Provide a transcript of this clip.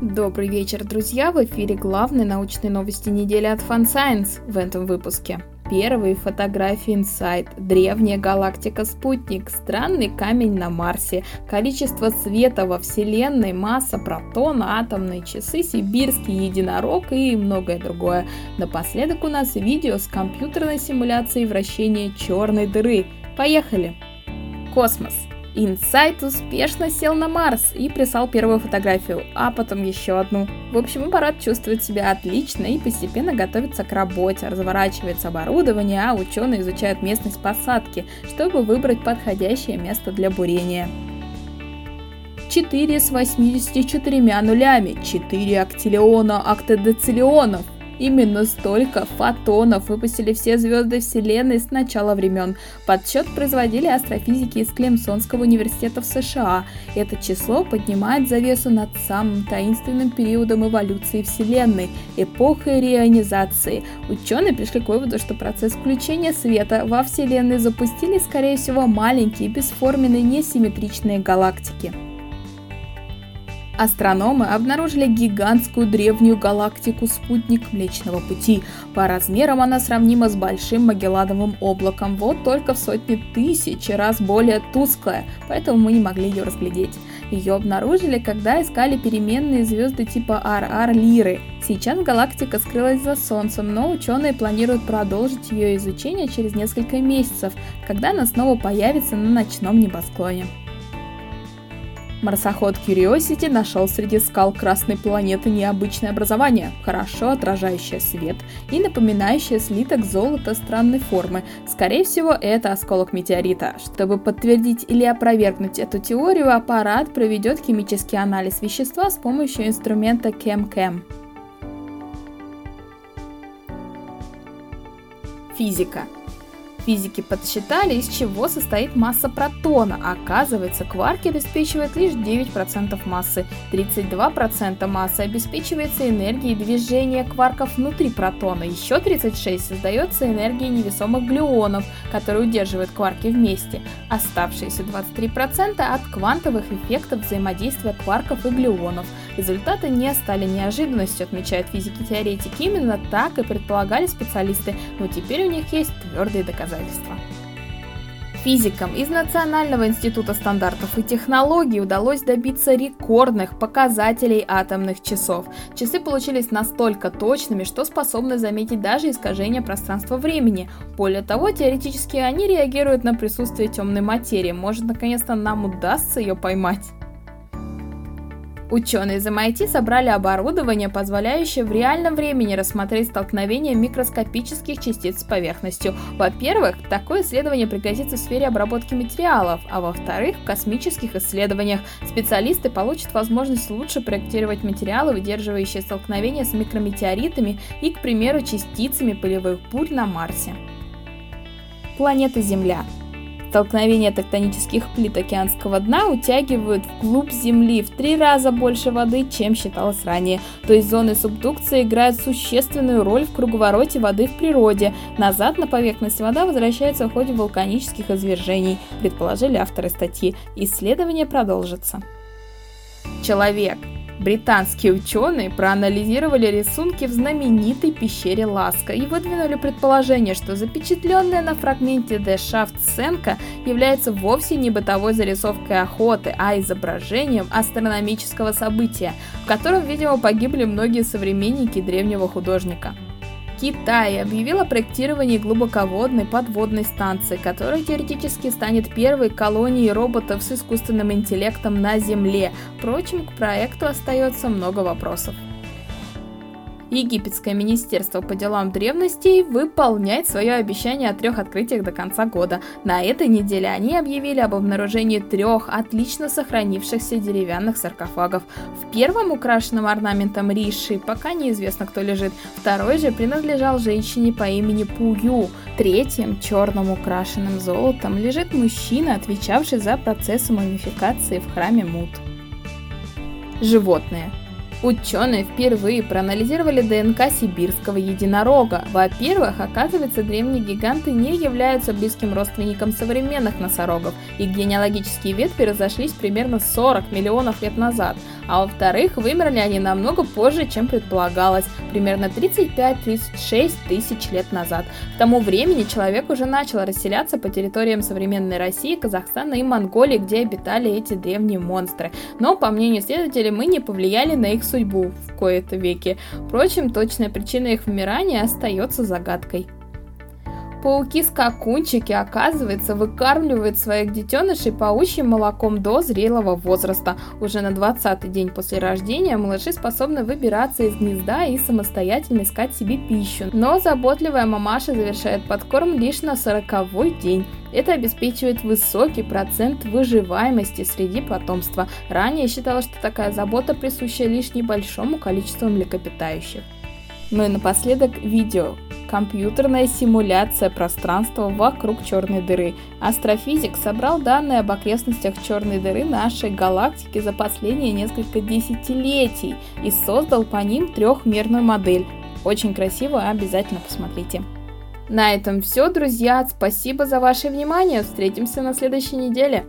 Добрый вечер, друзья! В эфире главные научные новости недели от Fun Science в этом выпуске. Первые фотографии Insight, древняя галактика Спутник, странный камень на Марсе, количество света во Вселенной, масса протона, атомные часы, сибирский единорог и многое другое. Напоследок у нас видео с компьютерной симуляцией вращения черной дыры. Поехали! Космос. Инсайт успешно сел на Марс и прислал первую фотографию, а потом еще одну. В общем, аппарат чувствует себя отлично и постепенно готовится к работе, разворачивается оборудование, а ученые изучают местность посадки, чтобы выбрать подходящее место для бурения. 4 с 84 нулями, 4 актиллиона октодециллионов, Именно столько фотонов выпустили все звезды Вселенной с начала времен. Подсчет производили астрофизики из Клемсонского университета в США. Это число поднимает завесу над самым таинственным периодом эволюции Вселенной – эпохой реонизации. Ученые пришли к выводу, что процесс включения света во Вселенной запустили, скорее всего, маленькие, бесформенные, несимметричные галактики. Астрономы обнаружили гигантскую древнюю галактику-спутник Млечного Пути. По размерам она сравнима с Большим Магеллановым облаком, вот только в сотни тысяч раз более тусклая, поэтому мы не могли ее разглядеть. Ее обнаружили, когда искали переменные звезды типа RR Лиры. Сейчас галактика скрылась за Солнцем, но ученые планируют продолжить ее изучение через несколько месяцев, когда она снова появится на ночном небосклоне. Марсоход Curiosity нашел среди скал Красной планеты необычное образование, хорошо отражающее свет и напоминающее слиток золота странной формы. Скорее всего, это осколок метеорита. Чтобы подтвердить или опровергнуть эту теорию, аппарат проведет химический анализ вещества с помощью инструмента ChemChem. Физика. Физики подсчитали, из чего состоит масса протона. Оказывается, кварки обеспечивают лишь 9% массы. 32% массы обеспечивается энергией движения кварков внутри протона. Еще 36% создается энергией невесомых глюонов, которые удерживают кварки вместе. Оставшиеся 23% от квантовых эффектов взаимодействия кварков и глюонов. Результаты не стали неожиданностью, отмечают физики-теоретики. Именно так и предполагали специалисты, но теперь у них есть твердые доказательства доказательства. Физикам из Национального института стандартов и технологий удалось добиться рекордных показателей атомных часов. Часы получились настолько точными, что способны заметить даже искажение пространства-времени. Более того, теоретически они реагируют на присутствие темной материи. Может, наконец-то нам удастся ее поймать. Ученые из MIT собрали оборудование, позволяющее в реальном времени рассмотреть столкновение микроскопических частиц с поверхностью. Во-первых, такое исследование пригодится в сфере обработки материалов, а во-вторых, в космических исследованиях специалисты получат возможность лучше проектировать материалы, выдерживающие столкновения с микрометеоритами и, к примеру, частицами полевых бурь на Марсе. Планета Земля Столкновения тектонических плит океанского дна утягивают вглубь Земли в три раза больше воды, чем считалось ранее. То есть зоны субдукции играют существенную роль в круговороте воды в природе. Назад на поверхность вода возвращается в ходе вулканических извержений, предположили авторы статьи. Исследование продолжится. Человек – Британские ученые проанализировали рисунки в знаменитой пещере Ласка и выдвинули предположение, что запечатленная на фрагменте Shaft сценка является вовсе не бытовой зарисовкой охоты, а изображением астрономического события, в котором, видимо, погибли многие современники древнего художника. Китай объявил о проектировании глубоководной подводной станции, которая теоретически станет первой колонией роботов с искусственным интеллектом на Земле. Впрочем, к проекту остается много вопросов. Египетское министерство по делам древностей выполняет свое обещание о трех открытиях до конца года. На этой неделе они объявили об обнаружении трех отлично сохранившихся деревянных саркофагов. В первом, украшенном орнаментом Риши, пока неизвестно, кто лежит. Второй же принадлежал женщине по имени Пую. Третьим, черным украшенным золотом, лежит мужчина, отвечавший за процессы мумификации в храме Мут. Животные. Ученые впервые проанализировали ДНК сибирского единорога. Во-первых, оказывается, древние гиганты не являются близким родственником современных носорогов. Их генеалогические ветви разошлись примерно 40 миллионов лет назад. А во-вторых, вымерли они намного позже, чем предполагалось, примерно 35-36 тысяч лет назад. К тому времени человек уже начал расселяться по территориям современной России, Казахстана и Монголии, где обитали эти древние монстры. Но, по мнению исследователей, мы не повлияли на их судьбу в кои-то веки. Впрочем, точная причина их вымирания остается загадкой. Пауки-скакунчики, оказывается, выкармливают своих детенышей паучьим молоком до зрелого возраста. Уже на 20-й день после рождения малыши способны выбираться из гнезда и самостоятельно искать себе пищу. Но заботливая мамаша завершает подкорм лишь на 40-й день. Это обеспечивает высокий процент выживаемости среди потомства. Ранее считалось, что такая забота присуща лишь небольшому количеству млекопитающих. Ну и напоследок видео, компьютерная симуляция пространства вокруг черной дыры. Астрофизик собрал данные об окрестностях черной дыры нашей галактики за последние несколько десятилетий и создал по ним трехмерную модель. Очень красиво, обязательно посмотрите. На этом все, друзья. Спасибо за ваше внимание. Встретимся на следующей неделе.